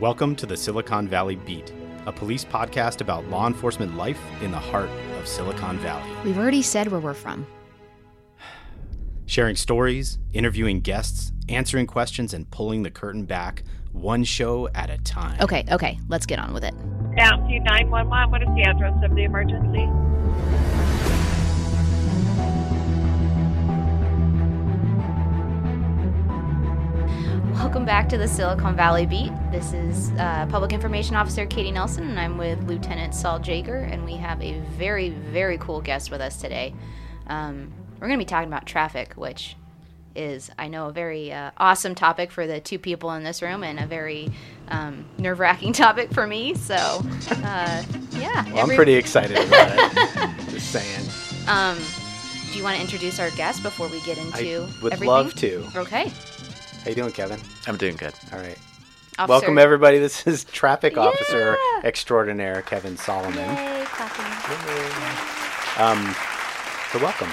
Welcome to the Silicon Valley Beat, a police podcast about law enforcement life in the heart of Silicon Valley. We've already said where we're from. Sharing stories, interviewing guests, answering questions, and pulling the curtain back one show at a time. Okay, okay, let's get on with it. County 911, what is the address of the emergency? Welcome back to the Silicon Valley Beat. This is uh, Public Information Officer Katie Nelson, and I'm with Lieutenant Saul Jaeger, and we have a very, very cool guest with us today. Um, we're going to be talking about traffic, which is, I know, a very uh, awesome topic for the two people in this room, and a very um, nerve-wracking topic for me. So, uh, yeah. Well, I'm pretty excited about it. Just saying. Um, do you want to introduce our guest before we get into I would everything? love to. Okay. How you doing, Kevin? I'm doing good. All right. Officer. Welcome, everybody. This is Traffic Officer Extraordinaire Kevin Solomon. Yay, clapping. Um, so welcome.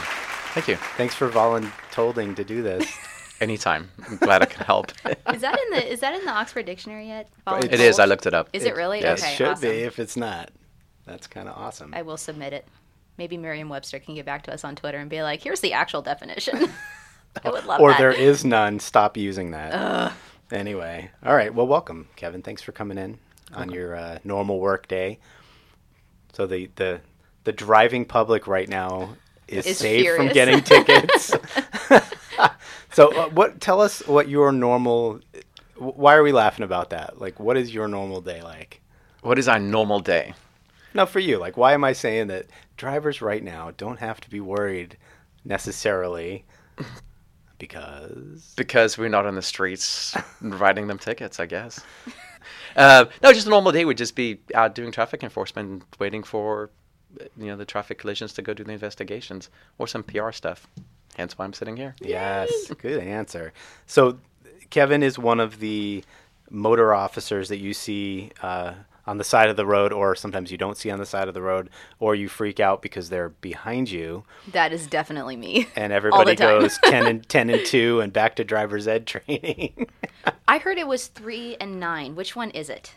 Thank you. Thanks for volunteering to do this. Anytime. I'm glad I can help. Is that in the is that in the Oxford Dictionary yet? it is. I looked it up. Is it really? yes. Okay, it should awesome. be. If it's not, that's kind of awesome. I will submit it. Maybe Merriam-Webster can get back to us on Twitter and be like, "Here's the actual definition." I would love or that. there is none. Stop using that. Anyway, all right. Well, welcome, Kevin. Thanks for coming in on your uh, normal work day. So the the the driving public right now is, Is safe from getting tickets. so, uh, what? Tell us what your normal. Why are we laughing about that? Like, what is your normal day like? What is our normal day? No, for you. Like, why am I saying that drivers right now don't have to be worried necessarily? Because Because we're not on the streets writing them tickets, I guess. Uh, no, just a normal day would just be out doing traffic enforcement, waiting for uh, you know the traffic collisions to go do the investigations or some PR stuff. Hence why I'm sitting here. Yes, good answer. So, Kevin is one of the motor officers that you see uh, on the side of the road, or sometimes you don't see on the side of the road, or you freak out because they're behind you, that is definitely me. and All everybody the time. goes ten and ten and two, and back to driver's ed training. I heard it was three and nine. Which one is it?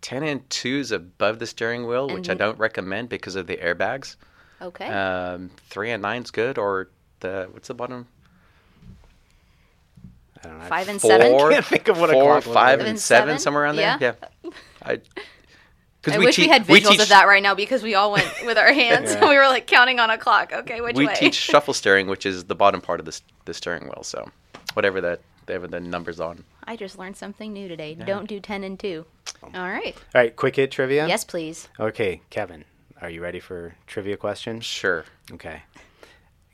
Ten and two is above the steering wheel, which I don't recommend because of the airbags. Okay. Um, three and nine's good, or the what's the bottom? I don't know. Five and Four, seven. Can't think of what a clock looks five, like. and seven, somewhere around there. Yeah. Yeah. I, cause I wish we had visuals teach, of that right now because we all went with our hands Yeah. and we were like counting on a clock. Okay, which We way? teach shuffle steering, which is the bottom part of the, the steering wheel. So, whatever that, whatever the numbers on. I just learned something new today. Don't do ten and two. Oh. All right. All right, quick hit trivia. Yes, please. Okay, Kevin, are you ready for trivia questions? Sure. Okay.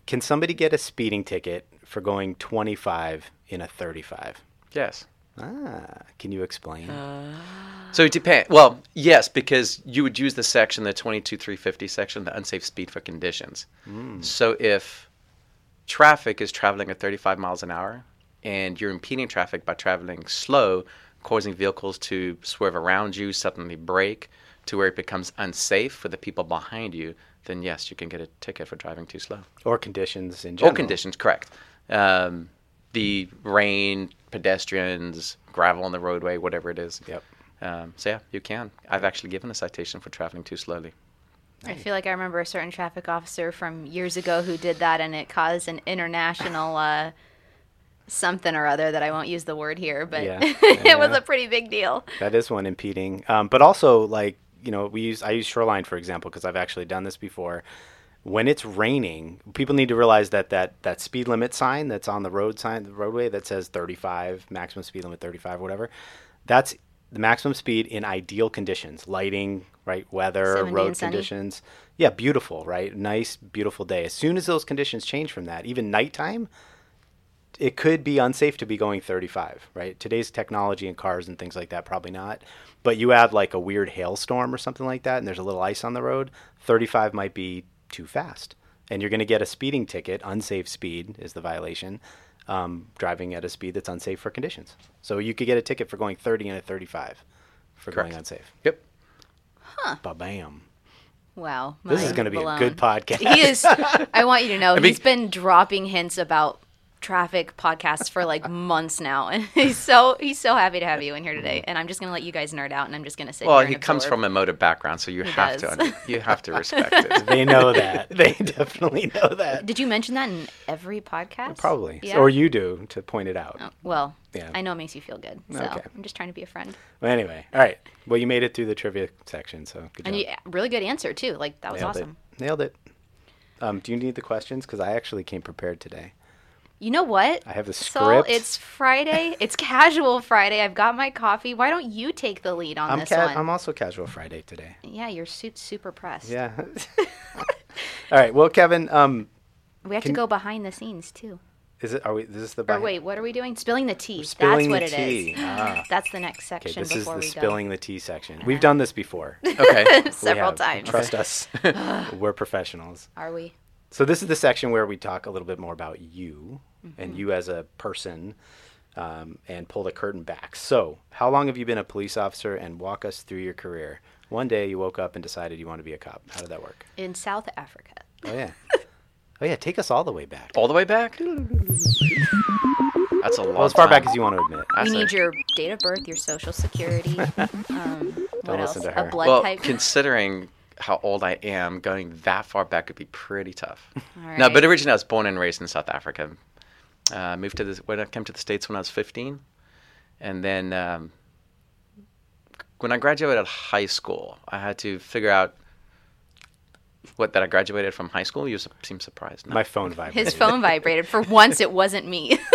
Can somebody get a speeding ticket for going 25 in a 35? Yes. Ah, can you explain? So it depends. Well, yes, because you would use the section, the 22350 section, the unsafe speed for conditions. So if traffic is traveling at 35 miles an hour and you're impeding traffic by traveling slow, causing vehicles to swerve around you, suddenly brake to where it becomes unsafe for the people behind you, then yes, you can get a ticket for driving too slow. or conditions in general? All conditions, correct. Um, the rain, pedestrians, gravel on the roadway, whatever it is. Yep. Um, so yeah, you can. I've actually given a citation for traveling too slowly. I feel like I remember a certain traffic officer from years ago who did that, and it caused an international uh, something or other that I won't use the word here, but Yeah, it was a pretty big deal. That is one impeding. Um, but also, like, you know, we use, I use Shoreline, for example, because I've actually done this before. When it's raining, people need to realize that, that that speed limit sign that's on the road sign, the roadway that says 35, maximum speed limit 35, whatever, that's the maximum speed in ideal conditions, lighting, right, weather, road conditions. Yeah, beautiful, right? Nice, beautiful day. As soon as those conditions change from that, even nighttime, it could be unsafe to be going 35, right? Today's technology and cars and things like that, probably not. But you add like a weird hailstorm or something like that, and there's a little ice on the road, 35 might be too fast. And you're going to get a speeding ticket. Unsafe speed is the violation. Um, driving at a speed that's unsafe for conditions. So you could get a ticket for going 30 and a 35 for going unsafe. Yep. Ba bam. Wow. This is going to be blown. a good podcast. He is. I want you to know mean- he's been dropping hints about traffic podcasts for like months now, and he's so he's so happy to have you in here today. And I'm just gonna let you guys nerd out, and I'm just gonna sit. Well, here he comes from a motive background, so you He have does. to you have to respect it. They know that. They definitely know that. Did you mention that in every podcast? Probably. Yeah. Or you do to point it out. Oh, well, Yeah. I know it makes you feel good, so Okay. I'm just trying to be a friend. Well, anyway, all right. Well, you made it through the trivia section, so good And job. you, really good answer too. Like that was Nailed awesome. it. Nailed it. Um, do you need the questions? Because I actually came prepared today. You know what? I have the Saul, script. it's Friday. It's casual Friday. I've got my coffee. Why don't you take the lead on I'm this ca- one? I'm also casual Friday today. Yeah, your suit's super pressed. Yeah. all right. Well, Kevin, um, We have Can- to go behind the scenes too. is it? Are we? Is this the? Or wait, what are we doing? Spilling the tea. spilling That's the what it is. Ah. That's the next Okay, section this is the spilling the tea section. We've done this before. Okay. Several times. Trust us. We're professionals. Are we? So this is the section where we talk a little bit more about you and Mm-hmm. you as a person, um, and pull the curtain back. So, how long have you been a police officer? And walk us through your career. One day you woke up and decided you want to be a cop. How did that work? In South Africa. Oh yeah. oh yeah. Take us all the way back. All the way back. That's a long. Well, as far time. back as you want to admit. I we see. need your date of birth, your social security, um, what else? listen to her. A blood well, type. considering how old I am, going that far back would be pretty tough. All No, but originally I was born and raised in South Africa. Uh, moved to the when I came to the states when I was 15, and then um, when I graduated high school, I had to figure out what that I graduated from high school. You s- seem surprised. No. My phone vibrated. His phone vibrated. For once, it wasn't me.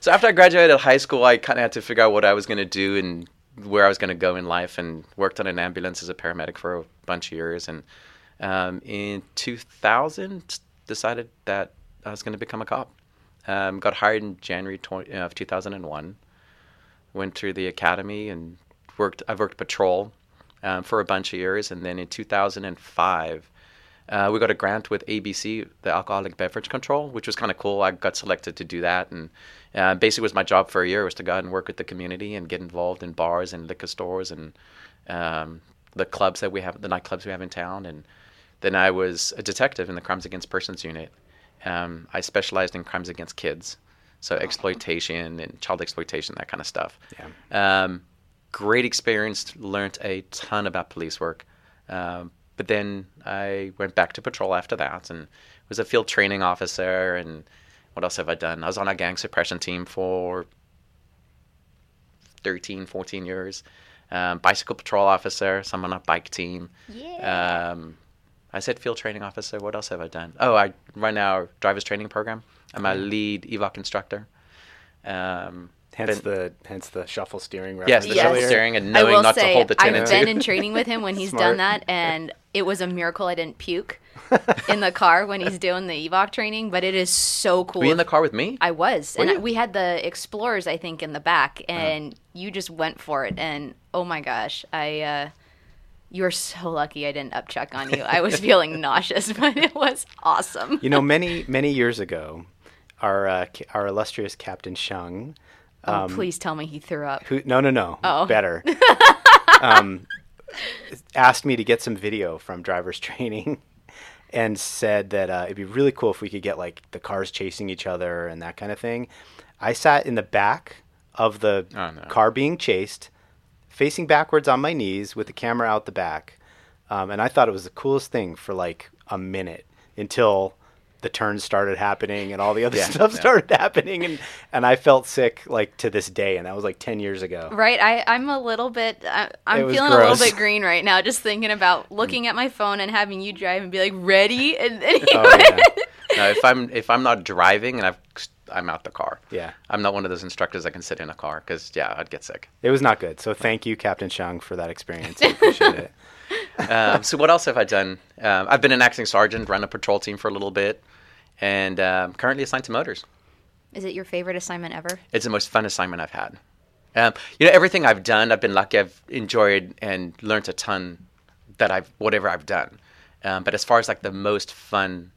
So after I graduated high school, I kind of had to figure out what I was going to do and where I was going to go in life, and worked on an ambulance as a paramedic for a bunch of years. And um, in 2000, decided that I was going to become a cop. Um, got hired in January 20, of 2001. Went through the academy and worked. I've worked patrol um, for a bunch of years, and then in 2005. Uh, we got a grant with ABC, the Alcoholic Beverage Control, which was kind of cool. I got selected to do that, and uh, basically was my job for a year was to go out and work with the community and get involved in bars and liquor stores and um, the clubs that we have, the nightclubs we have in town. And then I was a detective in the Crimes Against Persons unit. Um, I specialized in crimes against kids, so exploitation and child exploitation, that kind of stuff. Yeah. Um, great experience. Learned a ton about police work. Um, but then I went back to patrol after that and was a field training officer. And what else have I done? I was on a gang suppression team for 13, 14 years. Um, bicycle patrol officer, so I'm on a bike team. yeah. Um, I said field training officer. What else have I done? Oh, I run our driver's training program. I'm a lead EVOC instructor. Um, Hence been- the hence the shuffle steering yes, reference the Yes. shuffle steering and knowing not say, to hold the I've been in training with him when he's Smart. done that, and it was a miracle I didn't puke in the car when he's doing the EVOC training. But it is so cool. Were you in the car with me? I was, Were and you? we had the Explorers, I think, in the back, Uh-huh. and you just went for it. And oh my gosh, I, uh, you were so lucky I didn't upchuck on you. I was feeling nauseous, but it was awesome. You know, many many years ago, our uh, our illustrious Captain Hsiung, oh, please tell me he threw up. who no no no Oh. better, um, asked me to get some video from driver's training, and said that uh, it'd be really cool if we could get like the cars chasing each other and that kind of thing. I sat in the back of the Oh, no. car being chased, facing backwards on my knees with the camera out the back, um, and I thought it was the coolest thing for like a minute until the turns started happening and all the other Yeah, stuff yeah. started happening and and I felt sick like to this day and that was like 10 years ago. Right, I, I'm a little bit. I, I'm was feeling a little bit green right now, just thinking about looking at my phone and having you drive and be like, "Ready?" And then he Oh, went. yeah. no, if I'm if I'm not driving and I've I'm out the car. Yeah. I'm not one of those instructors that can sit in a car because yeah, I'd get sick. It was not good. So thank you Captain Hsiung for that experience. I appreciate it. um, so what else have I done? Um, I've been an acting sergeant, run a patrol team for a little bit, and um, currently assigned to motors. Is it your favorite assignment ever? It's the most fun assignment I've had. Um, you know, everything I've done, I've been lucky. I've enjoyed and learned a ton that I've whatever I've done. Um, but as far as like the most fun,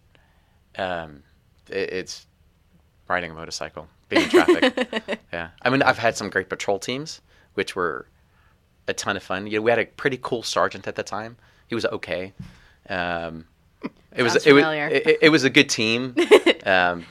um, it, it's riding a motorcycle, being in traffic. yeah, I mean, I've had some great patrol teams, which were a ton of fun. You know, we had a pretty cool sergeant at the time. He was okay. Um, it was Sounds it was it, it was a good team. um,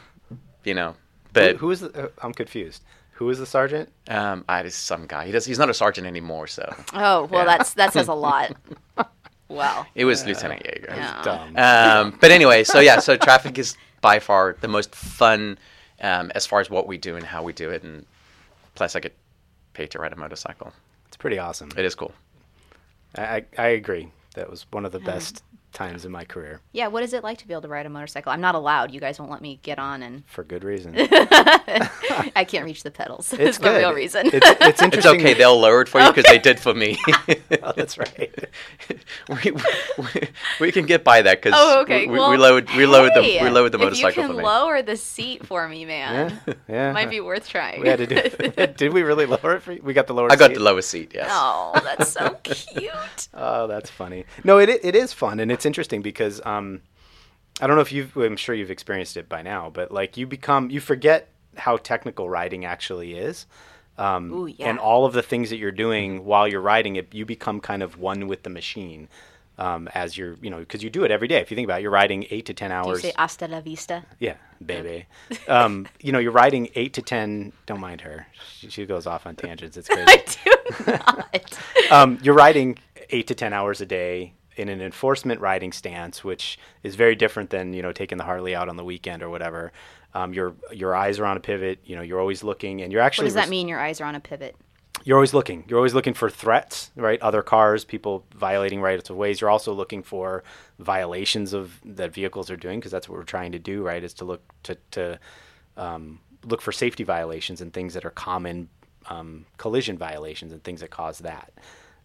you know, But who, who is the, uh, I'm confused. Who is the sergeant? um, I just some guy. He does. He's not a sergeant anymore, so Oh, well, Yeah. that's that says a lot. Wow. it was Lieutenant Jaeger. Yeah. Dumb. Um, but anyway, so yeah, so traffic is by far the most fun um, as far as what we do and how we do it, and plus I get paid to ride a motorcycle. it's pretty awesome. It is cool. I, I, I agree. That was one of the best times in my career Yeah, what is it like to be able to ride a motorcycle? I'm not allowed. You guys won't let me get on, and for good reason. I can't reach the pedals. It's It's the good. real reason. It's, it's It's okay. They'll lower it for you because they did for me. Oh, that's right. we, we, we can get by that because Oh, okay. we, well, we lowered we lowered hey, the we lowered the If motorcycle you for can me. lower the seat for me, man, Yeah, yeah. might be worth trying. We had to do. It did we really lower it for you? We got the lower. I got seat? the lowest seat. Yes. Oh, that's so cute. Oh, that's funny. No, it it is fun and it's interesting because um, I don't know if you've. I'm sure you've experienced it by now, but like you become you forget how technical riding actually is. Um, Ooh, yeah. And all of the things that you're doing while you're riding it, you become kind of one with the machine. Um, as you're, you know, because you do it every day. If you think about it, you're riding eight to ten Do you hours. say hasta la vista? Yeah, baby. um, you know, you're riding eight to ten. Don't mind her. She, she goes off on tangents. It's crazy. I do not. um, you're riding eight to ten hours a day in an enforcement riding stance, which is very different than you know taking the Harley out on the weekend or whatever. Um, your your eyes are on a pivot. You know, you're always looking, and you're actually. What does that res- mean? Your eyes are on a pivot. you're always looking. You're always looking for threats, right? Other cars, people violating rights of ways. You're also looking for violations of that vehicles are doing because that's what we're trying to do, right? Is to look to to um, look for safety violations and things that are common um, collision violations and things that cause that.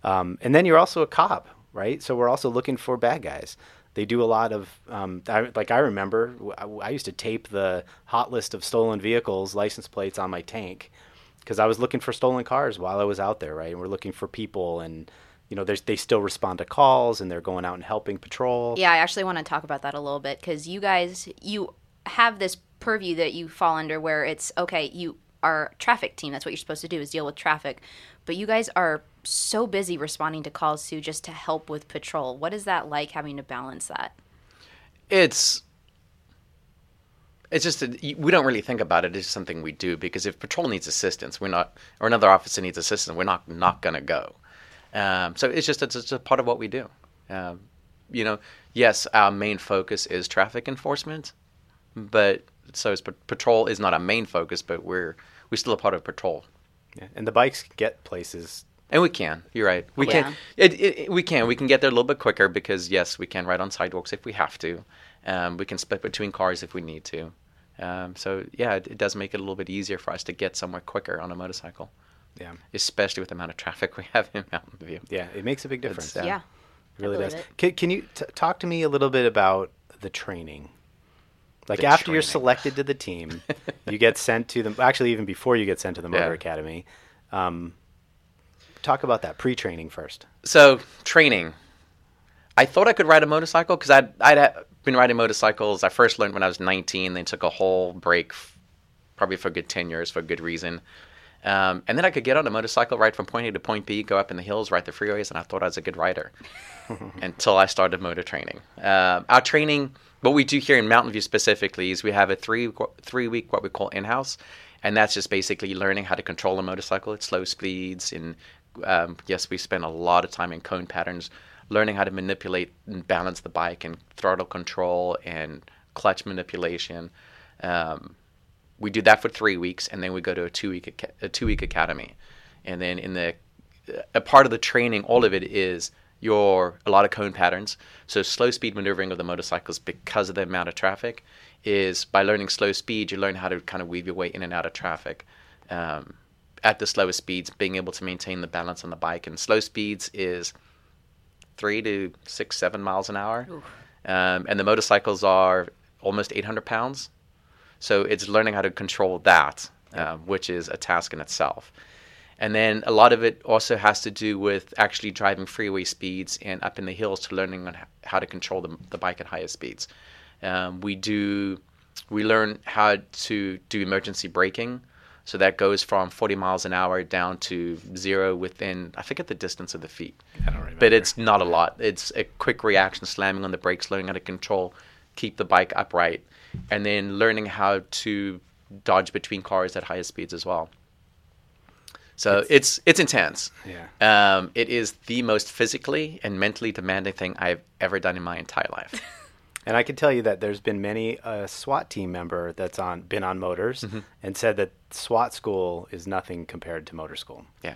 Um, and then you're also a cop, right? So we're also looking for bad guys. They do a lot of, um, I, like I remember, I, I used to tape the hot list of stolen vehicles, license plates on my tank, because I was looking for stolen cars while I was out there, right? And we're looking for people, and you know, they still respond to calls, and they're going out and helping patrol. Yeah, I actually want to talk about that a little bit because you guys, you have this purview that you fall under where it's okay, you are traffic team. That's what you're supposed to do is deal with traffic. But you guys are so busy responding to calls too just to help with patrol. What is that like having to balance that? It's it's just that we don't really think about it as something we do because if patrol needs assistance, we're not, or another officer needs assistance, we're not not gonna go. Um, so it's just it's just a part of what we do. Um, you know, yes, our main focus is traffic enforcement, but so is pat- patrol is not our main focus, but we're we're still a part of patrol. Yeah. And the bikes get places. And we can. You're right. We Yeah. can. It, it, it- we can. We can get there a little bit quicker because yes, we can ride on sidewalks if we have to. Um, we can split between cars if we need to. Um, so yeah, it, it does make it a little bit easier for us to get somewhere quicker on a motorcycle, Yeah. especially with the amount of traffic we have in Mountain View. Yeah. It makes a big difference. Yeah. yeah. It really does. Can, can you t- talk to me a little bit about the training? Like The after you're selected to the team, you get sent to the. Actually, even before you get sent to the motor Yeah. academy, um, talk about that pre-training first. So training. I thought I could ride a motorcycle because I'd I'd been riding motorcycles. I first learned when I was 19. Then took a whole break, f- probably for a good 10 years for a good reason. Um, and then I could get on a motorcycle, ride from point A to point B, go up in the hills, ride the freeways, and I thought I was a good rider until I started motor training. Um our training, what we do here in Mountain View specifically, is we have a three three week what we call in house, and that's just basically learning how to control a motorcycle at slow speeds. And um, yes, we spend a lot of time in cone patterns, learning how to manipulate and balance the bike and throttle control and clutch manipulation. Um, we do that for three weeks, and then we go to a two week a two week academy, and then in the a part of the training, all of it is your a lot of cone patterns. So slow speed maneuvering of the motorcycles because of the amount of traffic is by learning slow speed, you learn how to kind of weave your way in and out of traffic. Um, at the slowest speeds, being able to maintain the balance on the bike, and slow speeds is three to six, seven miles an hour, um, and the motorcycles are almost 800 pounds. So it's learning how to control that, um, which is a task in itself. And then a lot of it also has to do with actually driving freeway speeds and up in the hills to learning on how to control the, the bike at higher speeds. Um, we do, we learn how to do emergency braking. So that goes from 40 miles an hour down to zero within, I forget the distance of the feet I don't remember. but it's not a lot. It's a quick reaction, slamming on the brakes, learning how to control, keep the bike upright, and then learning how to dodge between cars at higher speeds as well. So it's it's, intense. Yeah. Um, it is the most physically and mentally demanding thing I've ever done in my entire life. And I can tell you that there's been many a SWAT team member that's on been on motors Mm-hmm. and said that SWAT school is nothing compared to motor school. yeah.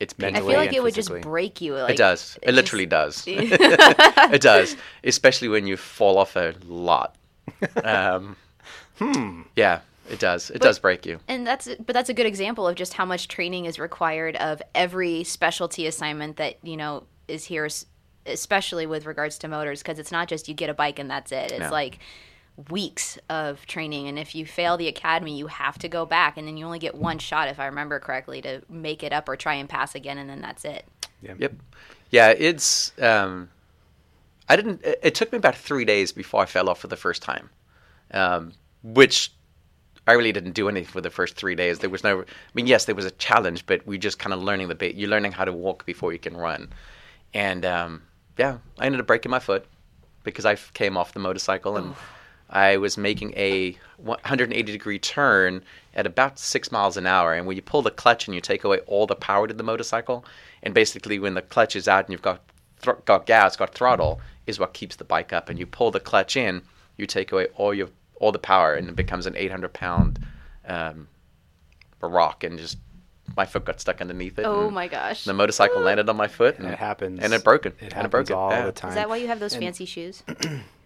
It's mentally. I feel like and it would just break you. Like, it does. It it's- literally does. it does, especially when you fall off a lot. Um, Yeah, it does. It does break you. And that's but that's a good example of just how much training is required of every specialty assignment that you know is here, s- especially with regards to motors, because it's not just you get a bike and that's it. It's No. like weeks of training, and if you fail the academy, you have to go back, and then you only get one shot, if I remember correctly, to make it up or try and pass again, and then that's it. Yep. Yeah, it's. Um, I didn't. It, it took me about three days before I fell off for the first time, um, which I really didn't do anything for the first three days. There was no. I mean, yes, there was a challenge, but we just kind of learning the bit. You're learning how to walk before you can run, and um, yeah, I ended up breaking my foot because I came off the motorcycle and I was making a 180 degree turn at about six miles an hour. And when you pull the clutch and you take away all the power to the motorcycle, and basically when the clutch is out and you've got thr- got gas, got throttle, is what keeps the bike up. And you pull the clutch in, you take away all your all the power, and it becomes an 800 pound um, rock, and just my foot got stuck underneath it. Oh my gosh! The motorcycle landed on my foot, And it happens. and it broke it. It and happens it broke it. all yeah. the time. Is that why you have those fancy shoes?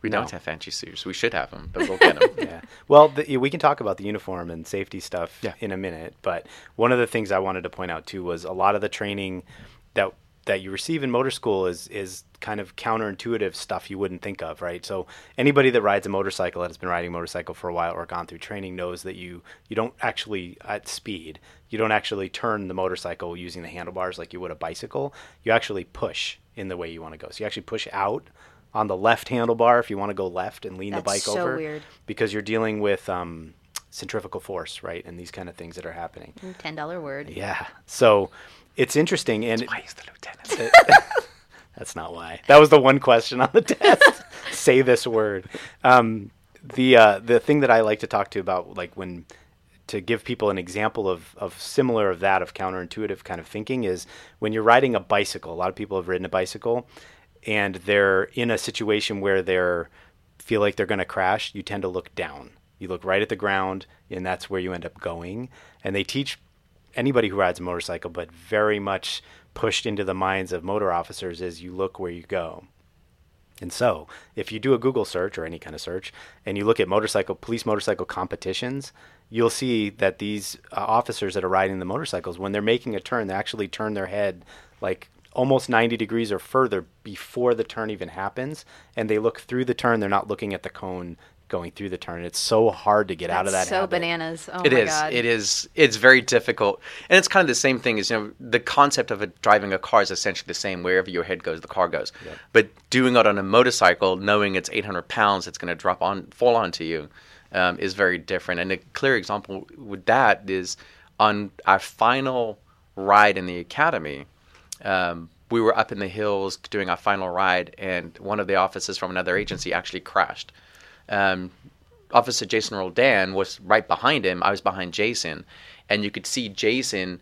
We No. don't have fancy shoes. We should have them, but we'll get them. yeah. Well, the, we can talk about the uniform and safety stuff Yeah. in a minute, but one of the things I wanted to point out too was a lot of the training that that you receive in motor school is is kind of counterintuitive stuff you wouldn't think of, right? So anybody that rides a motorcycle that has been riding a motorcycle for a while or gone through training knows that you you don't actually at speed you don't actually turn the motorcycle using the handlebars like you would a bicycle. You actually push in the way you want to go. So you actually push out on the left handlebar if you want to go left and lean the bike so over weird. because you're dealing with um, centrifugal force, right, and these kind of things that are happening. Ten dollar word. Yeah, so it's interesting, and Why is the lieutenant? that's not why. That was the one question on the test. Say this word. Um, the uh, the thing that I like to talk to about, like when to give people an example of, of similar of that of counterintuitive kind of thinking is when you're riding a bicycle. A lot of people have ridden a bicycle, and they're in a situation where they're feel like they're going to crash. You tend to look down. You look right at the ground, and that's where you end up going. And they teach anybody who rides a motorcycle, but very much pushed into the minds of motor officers is you look where you go. And so, if you do a Google search or any kind of search, and you look at motorcycle police motorcycle competitions, you'll see that these uh, officers that are riding the motorcycles, when they're making a turn, they actually turn their head like almost 90 degrees or further before the turn even happens, and they look through the turn. They're not looking at the cone going through the turn. It's so hard to get out of that. That's so habit. bananas. Oh It my is. god. It is. It's very difficult, and it's kind of the same thing as you know. The concept of a, driving a car is essentially the same. Wherever your head goes, the car goes. But doing it on a motorcycle, knowing it's 800 pounds, it's going to drop on, fall onto you, um, is very different. And a clear example with that is on our final ride in the academy. Um, we were up in the hills doing our final ride, and one of the officers from another agency actually crashed. Um, Officer Jason Roldan was right behind him. I was behind Jason, and you could see Jason,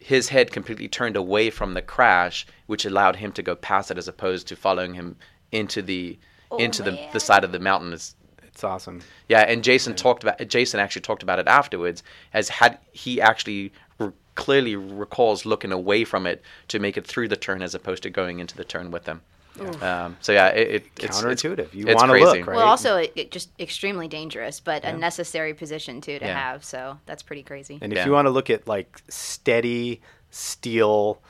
his head completely turned away from the crash, which allowed him to go past it as opposed to following him into the into the, man. the side of the mountain. It's- It's awesome. yeah, and Jason talked about Jason actually talked about it afterwards. As had he actually re- clearly recalls looking away from it to make it through the turn as opposed to going into the turn with them. Um, so yeah, it, it, it's it's- Counterintuitive. You wanna look, right? well, also it, it just extremely dangerous, but Yeah. a necessary position too to Yeah. have. So that's pretty crazy. And if Yeah. you want to look at like steady steel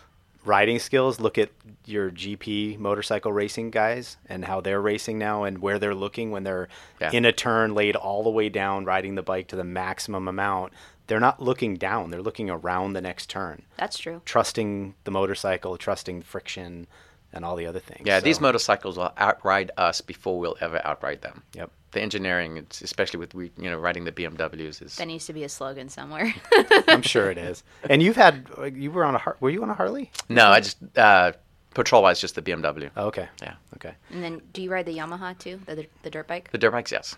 riding skills, look at your GP motorcycle racing guys and how they're racing now and where they're looking when they're Yeah. in a turn laid all the way down riding the bike to the maximum amount. They're not looking down, they're looking around the next turn, That's true. trusting the motorcycle, trusting friction and all the other things. Yeah, these motorcycles will outride us before we'll ever outride them. Yep. The engineering, especially with we, you know riding the BMWs, is That needs to be a slogan somewhere. I'm sure it is. And you've had you were on a were you on a Harley? no. I just uh, patrol wise, just the BMW. Oh, okay. Yeah. Okay. and then, do you ride the Yamaha too, the the dirt bike? the dirt bikes, yes.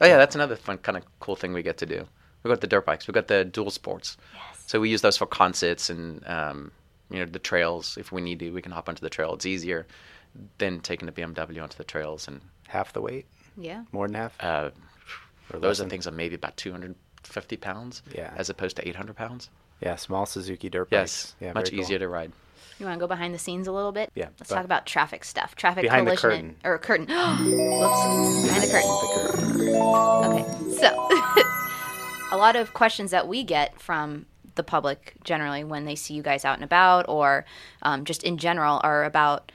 Oh yeah, that's another fun kind of cool thing we get to do. We got the dirt bikes. We got the dual sports. Yes. So we use those for concerts and um, you know the trails. If we need to, we can hop onto the trail. It's easier than taking the BMW onto the trails. And Half the weight, Yeah. more than half. uh, Or those less are things of maybe about 250 pounds, Yeah. as opposed to 800 pounds. Yeah, small Suzuki dirt Yes. Yeah, much very cool. easier to ride. You want to go behind the scenes a little bit? Yeah, Let's but- talk about traffic stuff. Traffic Behind the collision or curtain. Whoops. Behind the curtain. The curve. Okay. So, a lot of questions that we get from the public generally when they see you guys out and about or um, just in general are about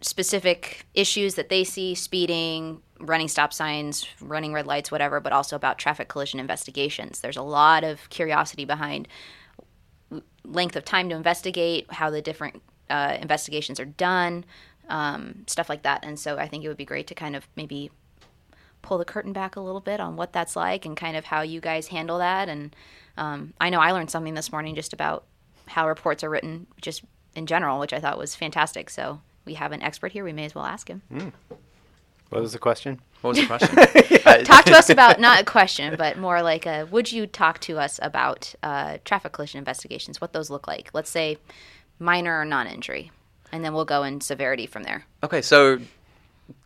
specific issues that they see speeding, running stop signs, running red lights, whatever, but also about traffic collision investigations. There's a lot of curiosity behind length of time to investigate, how the different uh, investigations are done, um, stuff like that. And so I think it would be great to kind of maybe pull the curtain back a little bit on what that's like and kind of how you guys handle that. And um, I know I learned something this morning just about how reports are written, just in general, which I thought was fantastic. So we have an expert here. We may as well ask him. What was the question? What was the question? Uh, talk to us about not a question, but more like a would you talk to us about uh, traffic collision investigations? What those look like? Let's say minor or non-injury, and then we'll go in severity from there. Okay, so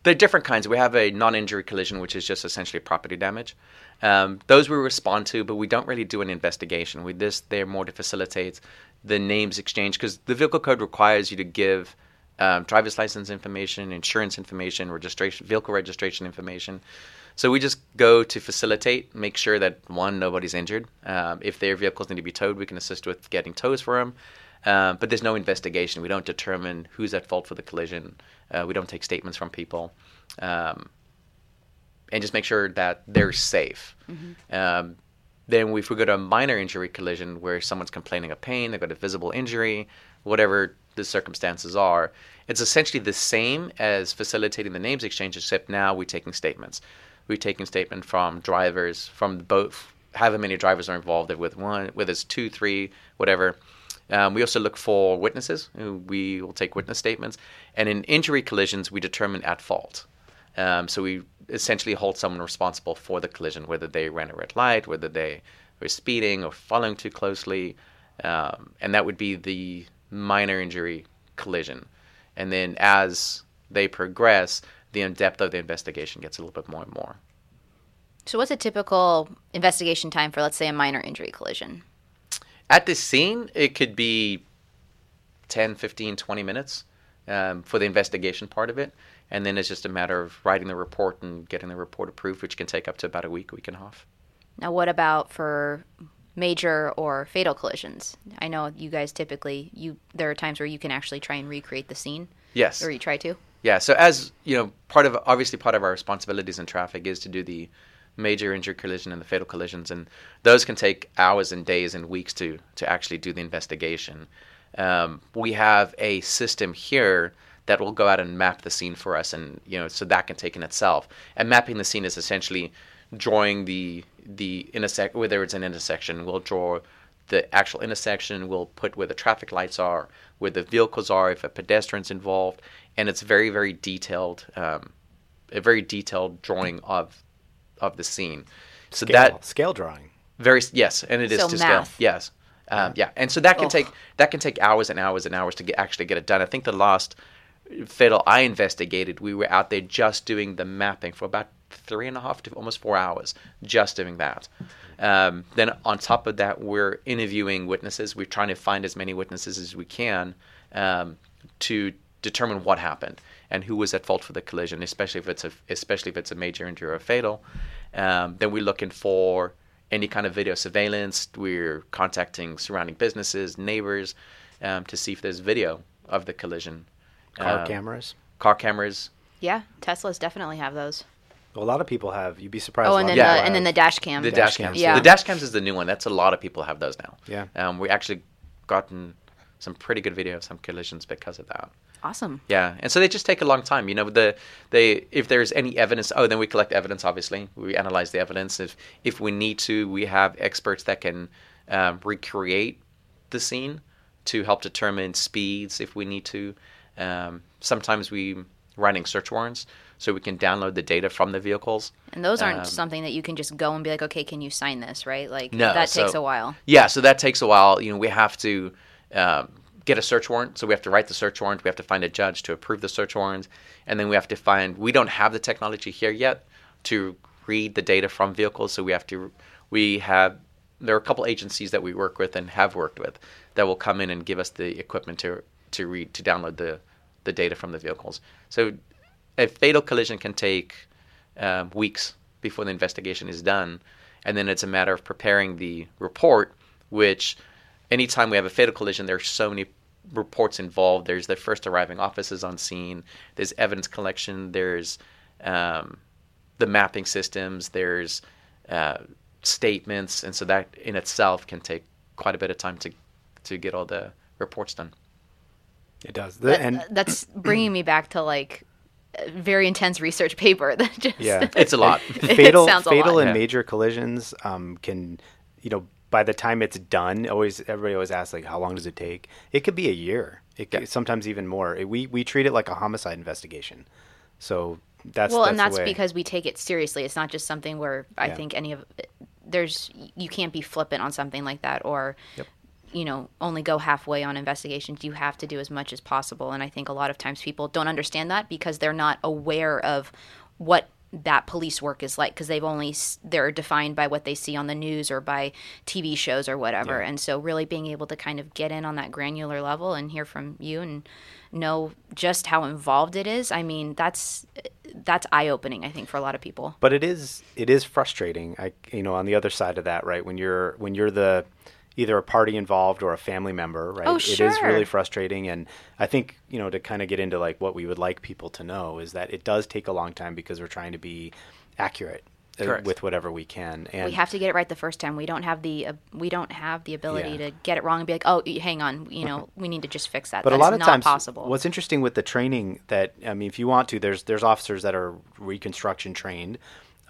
there are different kinds. We have a non-injury collision, which is just essentially property damage. Um, those we respond to, but we don't really do an investigation. We this they're more to facilitate the names exchange because the vehicle code requires you to give um, driver's license information, insurance information, registration, vehicle registration information. So we just go to facilitate, make sure that one nobody's injured. Um, if their vehicles need to be towed, we can assist with getting tows for them. Um, but there's no investigation. We don't determine who's at fault for the collision. Uh, we don't take statements from people, um, and just make sure that they're safe. Um, then, if we go to a minor injury collision where someone's complaining of pain, they've got a visible injury, whatever the circumstances are, it's essentially the same as facilitating the names exchange, except now we're taking statements. We're taking statement from drivers, from both, however many drivers are involved, with one, whether it's two, three, whatever. Um, we also look for witnesses. We will take witness statements. And in injury collisions, we determine at fault. Um, so we essentially hold someone responsible for the collision, whether they ran a red light, whether they were speeding or following too closely. Um, and that would be the minor injury collision. And then as they progress, the depth of the investigation gets a little bit more and more. So, what's a typical investigation time for, let's say, a minor injury collision? At this scene, it could be 10, 15, 20 minutes um, for the investigation part of it. And then it's just a matter of writing the report and getting the report approved, which can take up to about a week, week and a half. Now, what about for major or fatal collisions? I know you guys typically you there are times where you can actually try and recreate the scene, Yes. or you try to. Yeah. So as you know, part of obviously part of our responsibilities in traffic is to do the major injury collision and the fatal collisions, and those can take hours and days and weeks to to actually do the investigation. Um, we have a system here that will go out and map the scene for us, and you know, so that can take in itself. And mapping the scene is essentially drawing the the intersect whether it's an intersection, we'll draw the actual intersection, we'll put where the traffic lights are, where the vehicles are, if a pedestrian's involved, and it's very very detailed, um, a very detailed drawing of of the scene. So Scale, that scale drawing. very yes, and it is So to math. scale. Yes, um, yeah, and so that can Ugh. take that can take hours and hours and hours to get, actually get it done. I think the last fatal I investigated, we were out there just doing the mapping for about three and a half to almost four hours, just doing that. Um, then on top of that, we're interviewing witnesses. We're trying to find as many witnesses as we can um, to determine what happened and who was at fault for the collision, especially if it's a especially if it's a major injury or fatal. Um, then we're looking for any kind of video surveillance. We're contacting surrounding businesses, neighbors, um, to see if there's video of the collision. Car Um, cameras. Car cameras. Yeah, Teslas definitely have those. Well, a lot of people have. You'd be surprised. Oh, and then of the and then the dash cam. The Dash dash cams. Yeah. The dash cams is the new one. That's a lot of people have those now. Yeah. Um, we actually gotten some pretty good video of some collisions because of that. Awesome. Yeah, and so they just take a long time. You know, the they if there's any evidence, oh, then we collect evidence. Obviously, we analyze the evidence. If if we need to, we have experts that can um, recreate the scene to help determine speeds if we need to. Um, sometimes we writing search warrants, so we can download the data from the vehicles. And those aren't Um, something that you can just go and be like, okay, can you sign this, right? Like No, that takes so- a while. Yeah, so that takes a while. You know, we have to um, get a search warrant. So we have to write the search warrant. We have to find a judge to approve the search warrant, and then we have to find. We don't have the technology here yet to read the data from vehicles. So we have to. We have. There are a couple agencies that we work with and have worked with that will come in and give us the equipment to to read to download the the data from the vehicles. So a fatal collision can take um, weeks before the investigation is done, and then it's a matter of preparing the report. Which, anytime we have a fatal collision, there's so many reports involved. There's the first arriving officers on scene. There's evidence collection. There's um, the mapping systems. There's uh, statements, and so that in itself can take quite a bit of time to to get all the reports done. It does. The- That- and that's bringing me back to like very intense research paper that just Yeah. It's a lot. It fatal a fatal lot. and Yeah. major collisions um, can you know by the time it's done always everybody always asks like how long does it take it could be a year it could, Yeah. sometimes even more It- we we treat it like a homicide investigation so that's well, that's and the that's way. because we take it seriously. It's not just something where I Yeah. think any of there's you can't be flippant on something like that or Yep. you know only go halfway on investigations. You have to do as much as possible, and I think a lot of times people don't understand that because they're not aware of what that police work is like because they've only they're defined by what they see on the news or by TV shows or whatever. Yeah. And so really being able to kind of get in on that granular level and hear from you and know just how involved it is. I mean, that's that's eye opening. I think for a lot of people. but it is it is frustrating i you know on the other side of that right when you're when you're the either a party involved or a family member right Oh, sure. it is really frustrating and i think you know to kind of get into like what we would like people to know is that it does take a long time because we're trying to be accurate uh, Correct. with whatever we can and we have to get it right the first time. We don't have the uh, we don't have the ability Yeah. to get it wrong and be like, oh, hang on, you know, we need to just fix that. but That's a lot of not times possible. what's interesting with the training that i mean if you want to there's there's officers that are reconstruction trained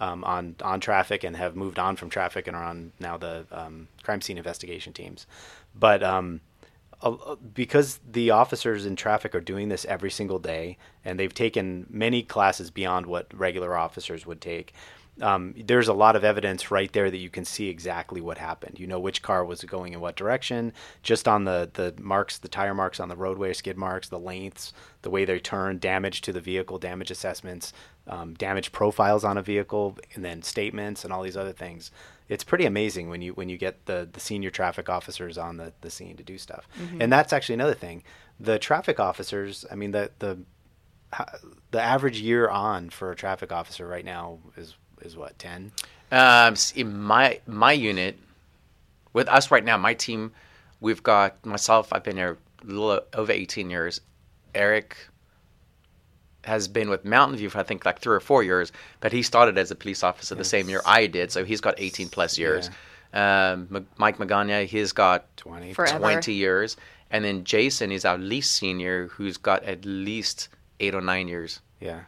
um, on on traffic and have moved on from traffic and are on now the um, crime scene investigation teams. But um, because the officers in traffic are doing this every single day and they've taken many classes beyond what regular officers would take um, there's a lot of evidence right there that you can see exactly what happened. You know which car was going in what direction. Just on the the marks the tire marks on the roadway skid marks the lengths the way they turned, damage to the vehicle damage assessments um, damage profiles on a vehicle and then statements and all these other things it's pretty amazing when you when you get the the senior traffic officers on the, the scene to do stuff and that's actually another thing the traffic officers i mean the the the average year on for a traffic officer right now is is what 10 Um, in my my unit, with us right now, my team, we've got myself. I've been here a little over 18 years. Eric has been with Mountain View for I think like three or four years, but he started as a police officer the same year I did, so he's got 18 plus years. Um, Mike Magana, he's got 20 20 years, and then Jason is our least senior, who's got at least eight or nine years. yeah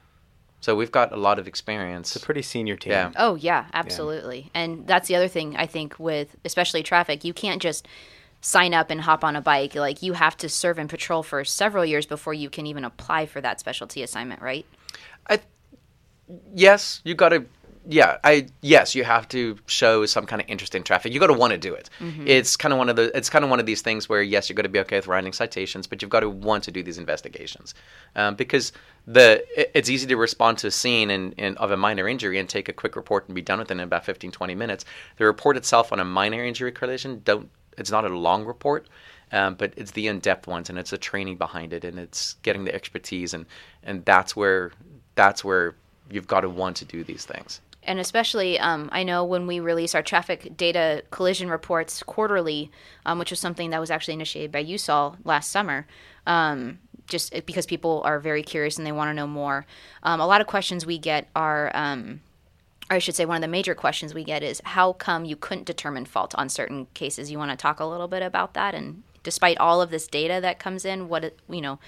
So we've got a lot of experience. it's a pretty senior team Yeah. Oh yeah, absolutely. And that's the other thing I think with especially traffic, you can't just sign up and hop on a bike. Like you have to serve and patrol for several years before you can even apply for that specialty assignment, right? I, yes, you got to. Yeah, I yes, you have to show some kind of interest in traffic. You got to want to do it. It's kind of one of the. It's kind of one of these things where yes, you're going to be okay with writing citations, but you've got to want to do these investigations, um, because the it- it's easy to respond to a scene and, and of a minor injury and take a quick report and be done with it in about 15, 20 minutes. The report itself on a minor injury collision don't. It's not a long report. Um, but it's the in-depth ones, and it's the training behind it, and it's getting the expertise, and and that's where that's where you've got to want to do these things. and especially um, I know when we release our traffic data collision reports quarterly, um, which was something that was actually initiated by USOL last summer, um, just because people are very curious and they want to know more. Um, a lot of questions we get are. Or I should say, one of the major questions we get is how come you couldn't determine fault on certain cases? You want to talk a little bit about that, and despite all of this data that comes in, what you know,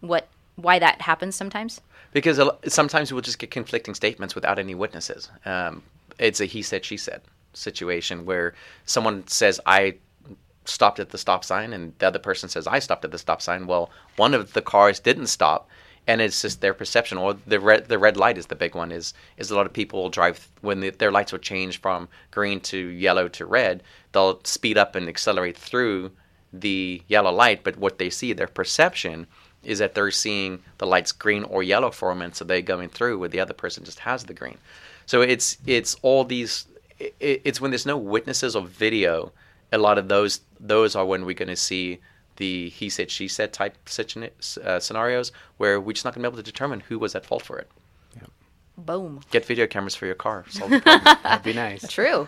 what why that happens sometimes? because sometimes we'll just get conflicting statements without any witnesses. Um, it's a he said she said situation where someone says I stopped at the stop sign and the other person says I stopped at the stop sign. Well, one of the cars didn't stop, and it's just their perception. Or the red the red light is the big one. Is is a lot of people will drive when the, their lights will change from green to yellow to red. They'll speed up and accelerate through the yellow light, but what they see, their perception, is that they're seeing the lights green or yellow for them, and so they're going through where the other person just has the green. So it's it's all these. It, it's when there's no witnesses or video. A lot of those those are when we're going to see the he said she said type situ- uh, scenarios where we're just not going to be able to determine who was at fault for it. Boom. Get video cameras for your car. Solve the. That'd be nice. True.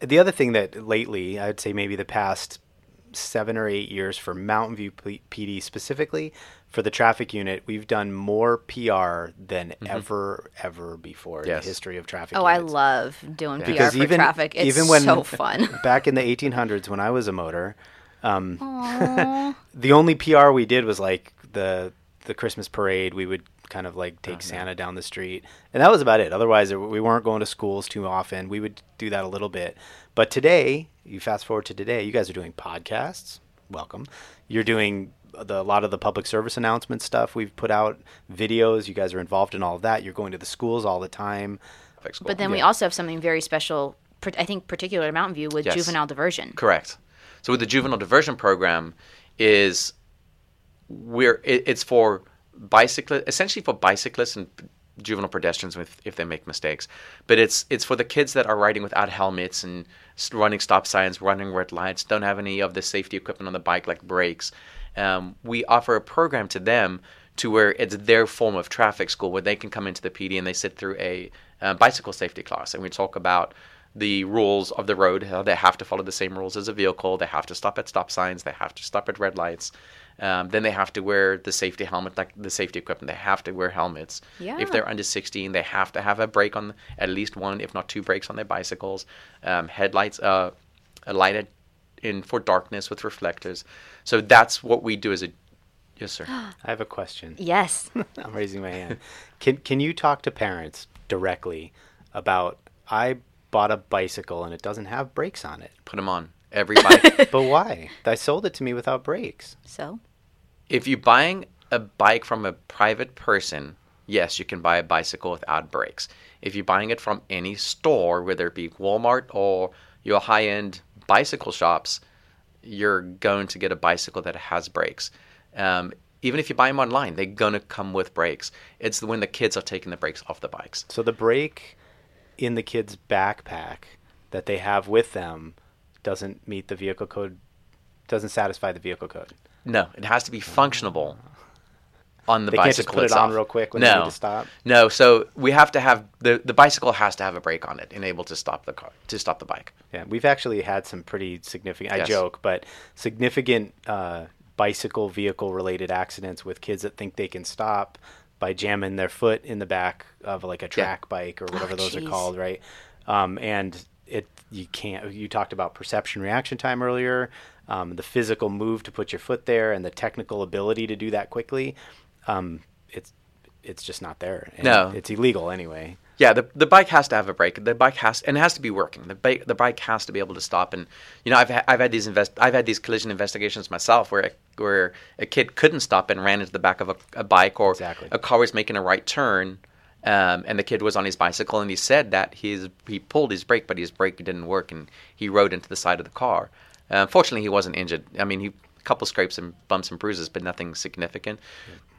The other thing that lately, I'd say maybe the past seven or eight years for Mountain View P- PD specifically, for the traffic unit, we've done more PR than ever, ever before in the history of traffic Oh, I love doing PR because for even traffic. It's even when so fun. back in the 1800s when I was a motor, um, the only PR we did was like the the Christmas parade. We would kind of like take Santa down the street, and that was about it. Otherwise, we weren't going to schools too often. We would do that a little bit, but today, you fast forward to today, you guys are doing podcasts. Welcome. You're doing the, a lot of the public service announcement stuff. We've put out videos. You guys are involved in all of that. You're going to the schools all the time. But then we also have something very special, I think, particular to Mountain View with Yes. juvenile diversion. Correct. So with the juvenile diversion program, is we're it, it's for bicyclists, essentially for bicyclists and juvenile pedestrians if, if they make mistakes. But it's it's for the kids that are riding without helmets and running stop signs, running red lights, don't have any of the safety equipment on the bike like brakes. Um, we offer a program to them to where it's their form of traffic school where they can come into the PD and they sit through a uh, bicycle safety class and we talk about the rules of the road, how they have to follow the same rules as a vehicle. They have to stop at stop signs. They have to stop at red lights. Um, then they have to wear the safety helmet, like the safety equipment. They have to wear helmets. Yeah. If they're under 16, they have to have a brake on, at least one, if not two brakes on their bicycles. Um, headlights, uh, a light at, in for darkness with reflectors. So that's what we do as a. Yes, sir. I have a question. Yes. I'm raising my hand. Can can you talk to parents directly about I bought a bicycle and it doesn't have brakes on it. Put them on every bike. But why? They sold it to me without brakes. so, if you're buying a bike from a private person, yes, you can buy a bicycle without brakes. If you're buying it from any store, whether it be Walmart or your high end bicycle shops, you're going to get a bicycle that has brakes. Um, even if you buy them online, they're going to come with brakes. It's when the kids are taking the brakes off the bikes. So the brake in the kid's backpack that they have with them doesn't meet the vehicle code doesn't satisfy the vehicle code. No, it has to be functionable on the They can't bicycle just put it on real quick when no. they need to stop. No, so we have to have the the bicycle has to have a brake on it and able to stop the car to stop the bike. Yeah, we've actually had some pretty significant. I Yes. joke, but significant uh, bicycle vehicle related accidents with kids that think they can stop by jamming their foot in the back of like a track bike or whatever those are called, right? Um, and it you can't. You talked about perception reaction time earlier. Um, the physical move to put your foot there and the technical ability to do that quickly. Um, it's it's just not there. And No. it's illegal anyway. Yeah, the the bike has to have a brake. The bike has and it has to be working. The bike the bike has to be able to stop. And you know, I've ha- I've had these invest I've had these collision investigations myself where where a kid couldn't stop and ran into the back of a, a bike or Exactly. a car was making a right turn. Um, and the kid was on his bicycle, and he said that his he pulled his brake, but his brake didn't work, and he rode into the side of the car. Uh, fortunately, he wasn't injured. I mean, he a couple scrapes and bumps and bruises, but nothing significant.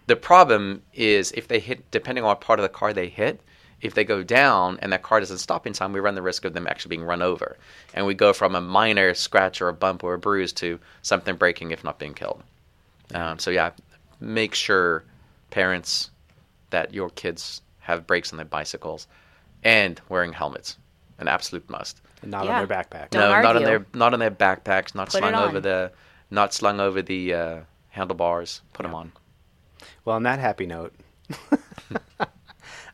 The problem is if they hit, depending on what part of the car they hit, if they go down and that car doesn't stop in time, we run the risk of them actually being run over, and we go from a minor scratch or a bump or a bruise to something breaking, if not being killed. Um, so yeah, make sure parents that your kids have brakes on their bicycles and wearing helmets, an absolute must. And not Yeah. on their backpack. Don't no, not on their not on their backpacks, not Put slung over the not slung over the uh, handlebars. Put them on. Well, on that happy note,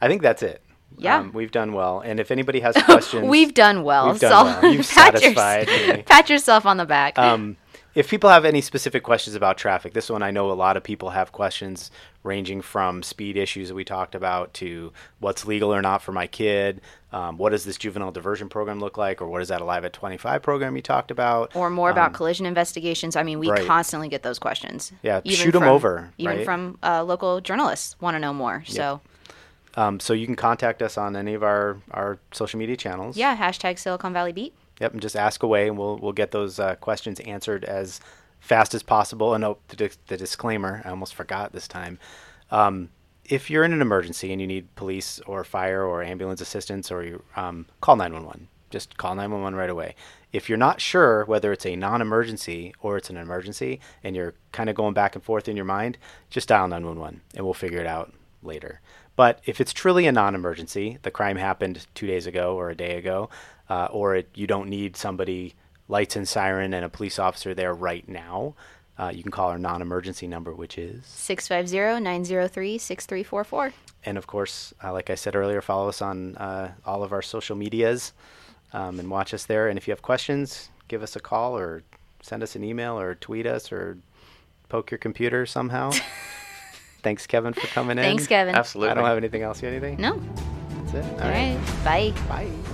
I think that's it. Yeah. Um, we've done well. And if anybody has questions, we've done well. We've done so well. You've pat, satisfied yours- me. pat yourself on the back. um, if people have any specific questions about traffic, this one I know a lot of people have questions ranging from speed issues that we talked about to what's legal or not for my kid. Um, what does this juvenile diversion program look like, or what is that Alive at 25 program you talked about? Or more about collision investigations. I mean, we Um, right. constantly get those questions. Yeah, shoot 'em from- over, Even right? from uh, local journalists want to know more. So, Um, so you can contact us on any of our, our social media channels. yeah, hashtag Silicon Valley Beat. Yep, and just ask away, and we'll we'll get those uh, questions answered as fast as possible. And oh, the, the disclaimer, I almost forgot this time. Um, if you're in an emergency and you need police or fire or ambulance assistance, or you um, call 911. Just call 911 right away. If you're not sure whether it's a non-emergency or it's an emergency, and you're kind of going back and forth in your mind, just dial 911, and we'll figure it out later. But if it's truly a non-emergency, the crime happened two days ago or a day ago, uh, or it, you don't need somebody lights and siren and a police officer there right now, uh, you can call our non-emergency number, which is 650 903 6344. and of course, uh, like I said earlier, follow us on uh, all of our social medias um, and watch us there. And if you have questions, give us a call or send us an email or tweet us or poke your computer somehow. Thanks, Kevin, for coming in. Thanks, Kevin. Absolutely. I don't have anything else. You have anything? No. That's it. All right. Bye. Bye.